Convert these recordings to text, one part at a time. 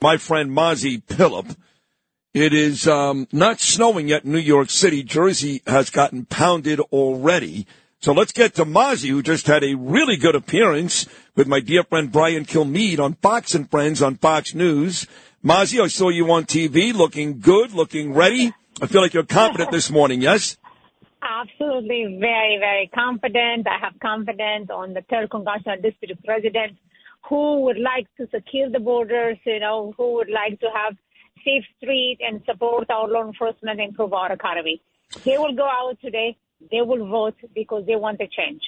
my friend Mazi Pilip. It is um, not snowing yet in New York City. Jersey has gotten pounded already. So let's get to Mazi, who just had a really good appearance with my dear friend Brian Kilmeade on Fox and Friends on Fox News. Mazi, I saw you on TV looking good, looking ready. I feel like you're confident this morning, yes? Absolutely, very, very confident. I have confidence on the third congressional district president who would like to secure the borders, you know, who would like to have safe street and support our law enforcement and improve our economy. They will go out today. They will vote because they want a change.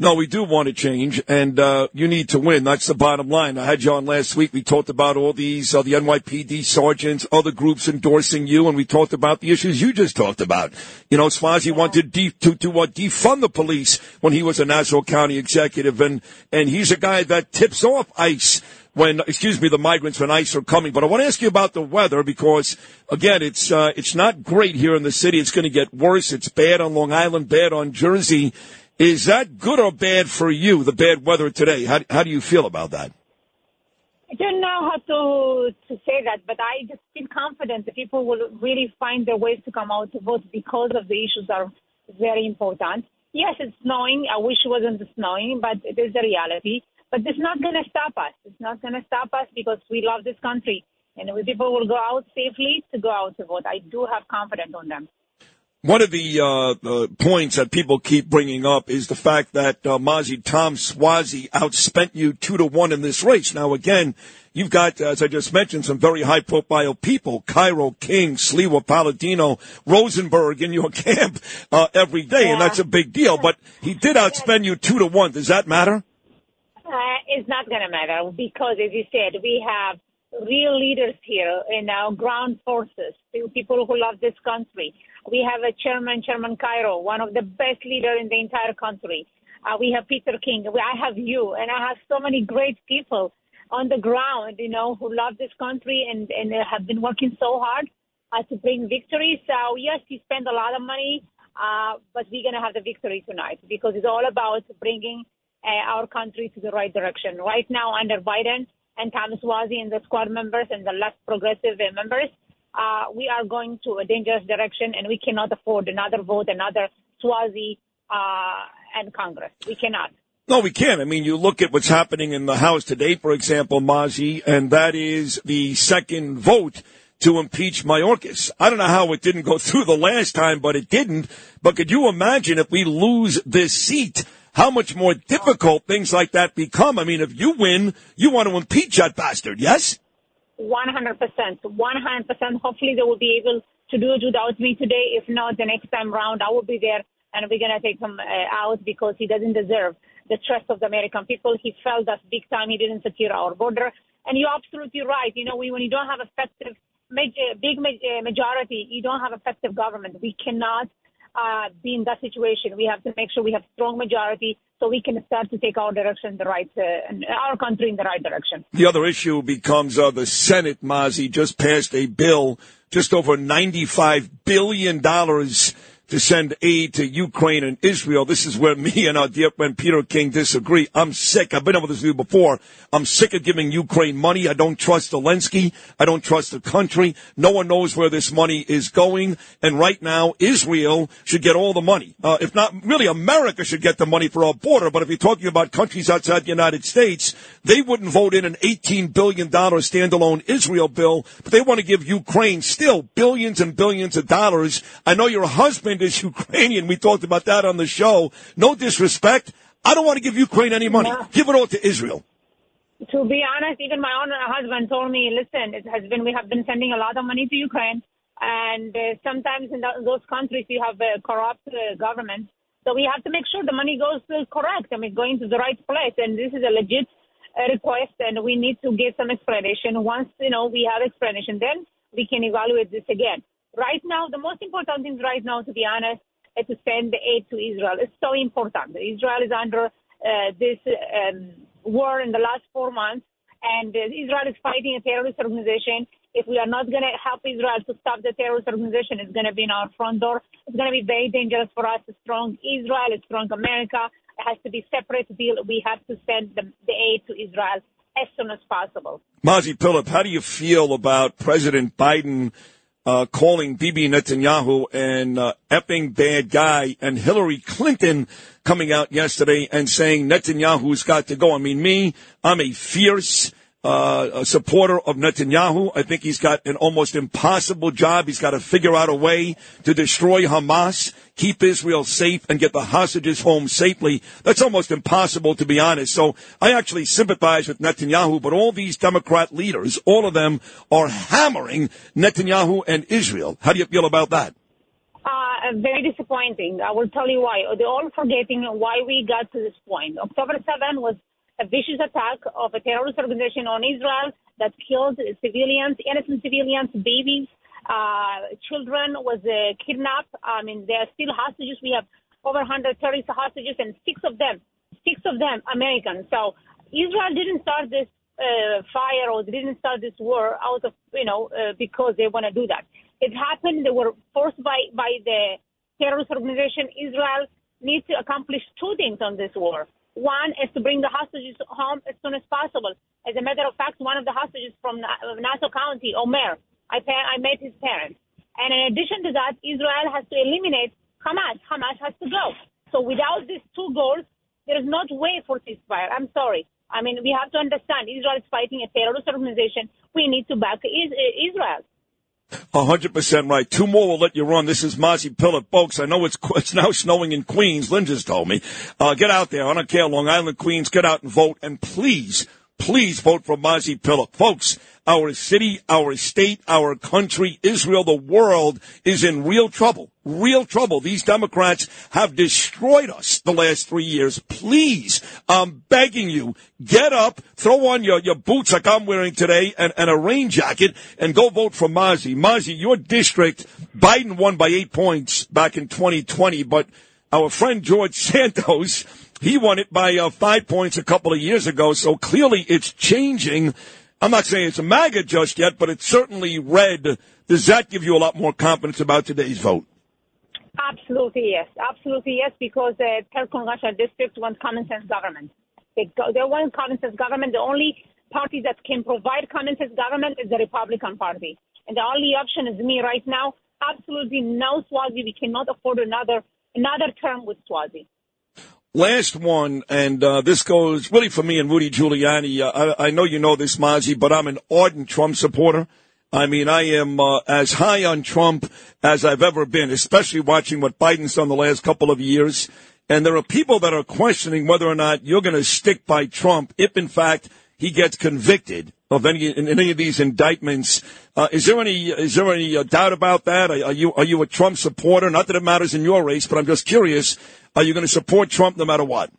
No, we do want to change, and uh, you need to win. That's the bottom line. I had you on last week. We talked about all these, uh, the NYPD sergeants, other groups endorsing you, and we talked about the issues you just talked about. You know, yeah. wanted de- to to uh, defund the police when he was a Nassau County executive, and and he's a guy that tips off ICE when, excuse me, the migrants when ICE are coming. But I want to ask you about the weather because, again, it's uh, it's not great here in the city. It's going to get worse. It's bad on Long Island, bad on Jersey. Is that good or bad for you, the bad weather today? How, how do you feel about that? I don't know how to to say that, but I just feel confident that people will really find their ways to come out to vote because of the issues are very important. Yes, it's snowing. I wish it wasn't snowing, but it is the reality. But it's not going to stop us. It's not going to stop us because we love this country, and people will go out safely to go out to vote. I do have confidence on them. One of the uh, points that people keep bringing up is the fact that uh, Mazi Tom Suozzi outspent you two to one in this race. Now, again, you've got, as I just mentioned, some very high-profile people: Cairo, King, Sliwa, Paladino, Rosenberg in your camp uh, every day, yeah. and that's a big deal. But he did outspend you two to one. Does that matter? Uh, it's not going to matter because, as you said, we have real leaders here in our ground forces, people who love this country. We have a chairman, Chairman Cairo, one of the best leaders in the entire country. Uh, we have Peter King. I have you, and I have so many great people on the ground, you know, who love this country and, and have been working so hard uh, to bring victory. So, yes, he spent a lot of money, uh, but we're going to have the victory tonight because it's all about bringing uh, our country to the right direction. Right now, under Biden and Thomas Suozzi and the squad members and the less progressive members, uh, we are going to a dangerous direction, and we cannot afford another vote, another Suozzi uh, and Congress. We cannot. No, we can't. I mean, you look at what's happening in the House today, for example, Mazi, and that is the second vote to impeach Mayorkas. I don't know how it didn't go through the last time, but it didn't. But could you imagine if we lose this seat? How much more difficult things like that become? I mean, if you win, you want to impeach that bastard, yes? 100%. 100%. Hopefully they will be able to do it without me today. If not, the next time round, I will be there and we're going to take him uh, out because he doesn't deserve the trust of the American people. He failed us big time. He didn't secure our border. And you're absolutely right. You know, we, when you don't have effective, major, big uh, majority, you don't have effective government. We cannot uh, be in that situation. We have to make sure we have strong majority so we can start to take our direction the right, uh, our country in the right direction. The other issue becomes uh, the Senate, Mazi, just passed a bill just over $95 billion to send aid to Ukraine and Israel. This is where me and our dear friend Peter King disagree. I'm sick. I've been over this with you before. I'm sick of giving Ukraine money. I don't trust Zelensky. I don't trust the country. No one knows where this money is going. And right now, Israel should get all the money. Uh, if not, really, America should get the money for our border. But if you're talking about countries outside the United States, they wouldn't vote in an $18 billion standalone Israel bill, but they want to give Ukraine still billions and billions of dollars. I know your husband is Ukrainian. We talked about that on the show. No disrespect. I don't want to give Ukraine any money. No. Give it all to Israel. To be honest, even my own husband told me, listen, it has been, we have been sending a lot of money to Ukraine. And uh, sometimes in those countries, you have a corrupt uh, government. So we have to make sure the money goes uh, correct. I mean, going to the right place. And this is a legit uh, request, and we need to get some explanation. Once you know we have explanation, then we can evaluate this again. Right now, the most important thing right now, to be honest, is to send the aid to Israel. It's so important. Israel is under uh, this um, war in the last four months, and uh, Israel is fighting a terrorist organization. If we are not going to help Israel to stop the terrorist organization, it's going to be in our front door. It's going to be very dangerous for us. A strong Israel, a strong America. Has to be separate deal. We have to send the, the aid to Israel as soon as possible. Mazi Pilip, how do you feel about President Biden uh, calling Bibi Netanyahu an uh, epping bad guy and Hillary Clinton coming out yesterday and saying Netanyahu's got to go? I mean, me, I'm a fierce uh, a supporter of Netanyahu. I think he's got an almost impossible job. He's got to figure out a way to destroy Hamas, keep Israel safe, and get the hostages home safely. That's almost impossible, to be honest. So I actually sympathize with Netanyahu, but all these Democrat leaders, all of them are hammering Netanyahu and Israel. How do you feel about that? Uh, very disappointing. I will tell you why. They're all forgetting why we got to this point. October 7 was a vicious attack of a terrorist organization on Israel that killed civilians, innocent civilians, babies, uh, children was uh, kidnapped. I mean, they are still hostages. We have over 100 terrorist hostages, and six of them, six of them Americans. So Israel didn't start this uh, fire or didn't start this war out of, you know, uh, because they want to do that. It happened. They were forced by, by the terrorist organization. Israel needs to accomplish two things on this war. One is to bring the hostages home as soon as possible. As a matter of fact, one of the hostages from Nassau County, Omer, I, I met his parents. And in addition to that, Israel has to eliminate Hamas. Hamas has to go. So without these two goals, there is not way for ceasefire. I'm sorry. I mean, we have to understand Israel is fighting a terrorist organization. We need to back Israel. Hundred percent right. Two more will let you run. This is Mazi Pilip, folks. I know it's it's now snowing in Queens. Lynn just told me. Uh, get out there. I don't care, Long Island, Queens. Get out and vote, and please please vote for Mazi Pilip. Folks, our city, our state, our country, Israel, the world is in real trouble. Real trouble. These Democrats have destroyed us the last three years. Please, I'm begging you, get up, throw on your, your boots like I'm wearing today and, and a rain jacket and go vote for Mazi. Mazi, your district, Biden won by eight points back in 2020, but our friend George Santos he won it by uh, five points a couple of years ago, so clearly it's changing. I'm not saying it's a MAGA just yet, but it's certainly red. Does that give you a lot more confidence about today's vote? Absolutely, yes. Absolutely, yes, because the uh, third congressional district wants common sense government. They, they want common sense government. The only party that can provide common sense government is the Republican Party. And the only option is me right now. Absolutely no Suozzi. We cannot afford another another term with Suozzi. Last one, and uh, this goes really for me and Rudy Giuliani. Uh, I, I, know you know this, Mazi, but I'm an ardent Trump supporter. I mean, I am uh, as high on Trump as I've ever been, especially watching what Biden's done the last couple of years. And there are people that are questioning whether or not you're going to stick by Trump if, in fact, he gets convicted of any any of these indictments. Uh, is there any is there any uh, doubt about that? Are, are, you are you a Trump supporter? Not that it matters in your race, but I'm just curious are you going to support Trump no matter what?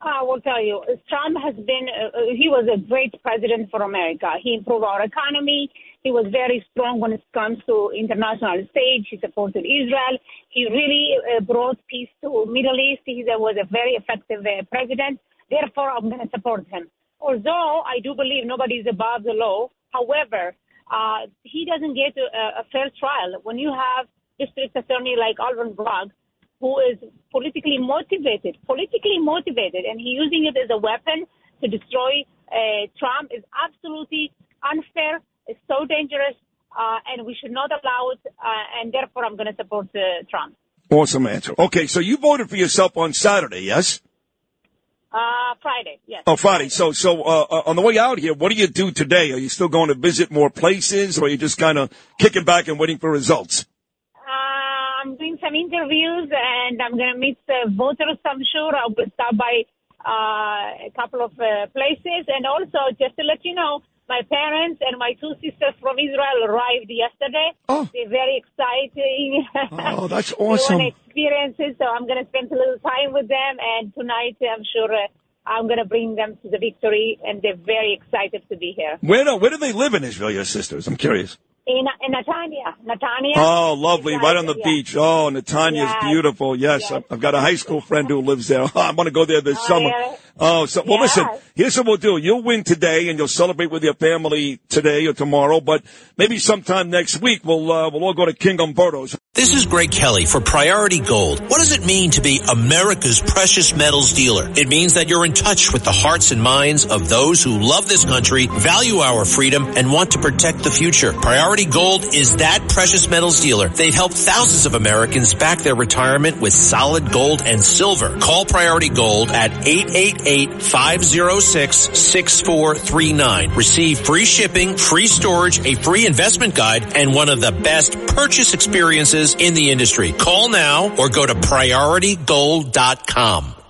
I will tell you, Trump has been, uh, uh, he was a great president for America. He improved our economy. He was very strong when it comes to international stage. He supported Israel. He really uh, brought peace to Middle East. He was a very effective uh, president. Therefore, I'm going to support him. Although I do believe nobody is above the law. However, uh, he doesn't get a, a fair trial. When you have district attorney like Alvin Bragg, who is politically motivated, politically motivated, and he using it as a weapon to destroy uh, Trump is absolutely unfair. It's so dangerous, uh, and we should not allow it. Uh, and therefore, I'm going to support uh, Trump. Awesome answer. Okay, so you voted for yourself on Saturday, yes? Uh, Friday, yes. Oh, Friday. So, so uh, uh, on the way out here, what do you do today? Are you still going to visit more places, or are you just kind of kicking back and waiting for results? I'm doing some interviews and I'm going to meet the voters, I'm sure. I'll stop by uh, a couple of uh, places. And also, just to let you know, my parents and my two sisters from Israel arrived yesterday. Oh. They're very exciting. Oh, that's awesome. experiences, so I'm going to spend a little time with them. And tonight, I'm sure uh, I'm going to bring them to the victory, and they're very excited to be here. Where do, where do they live in Israel, your sisters? I'm curious. In, in Netanya. Netanya. Oh, lovely. Right on the yeah. beach. Oh, Netanya's Yes. beautiful. Yes. Yes. I've got a high school friend who lives there. I want to go there this Oh, summer. really? Oh, so, well, listen, here's what we'll do. You'll win today and you'll celebrate with your family today or tomorrow, but maybe sometime next week we'll, uh, we'll all go to King Umberto's. This is Greg Kelly for Priority Gold. What does it mean to be America's precious metals dealer? It means that you're in touch with the hearts and minds of those who love this country, value our freedom, and want to protect the future. Priority Gold is that precious metals dealer. They've helped thousands of Americans back their retirement with solid gold and silver. Call Priority Gold at 888-506-6439. Receive free shipping, free storage, a free investment guide, and one of the best purchase experiences in the industry. Call now or go to prioritygold.com.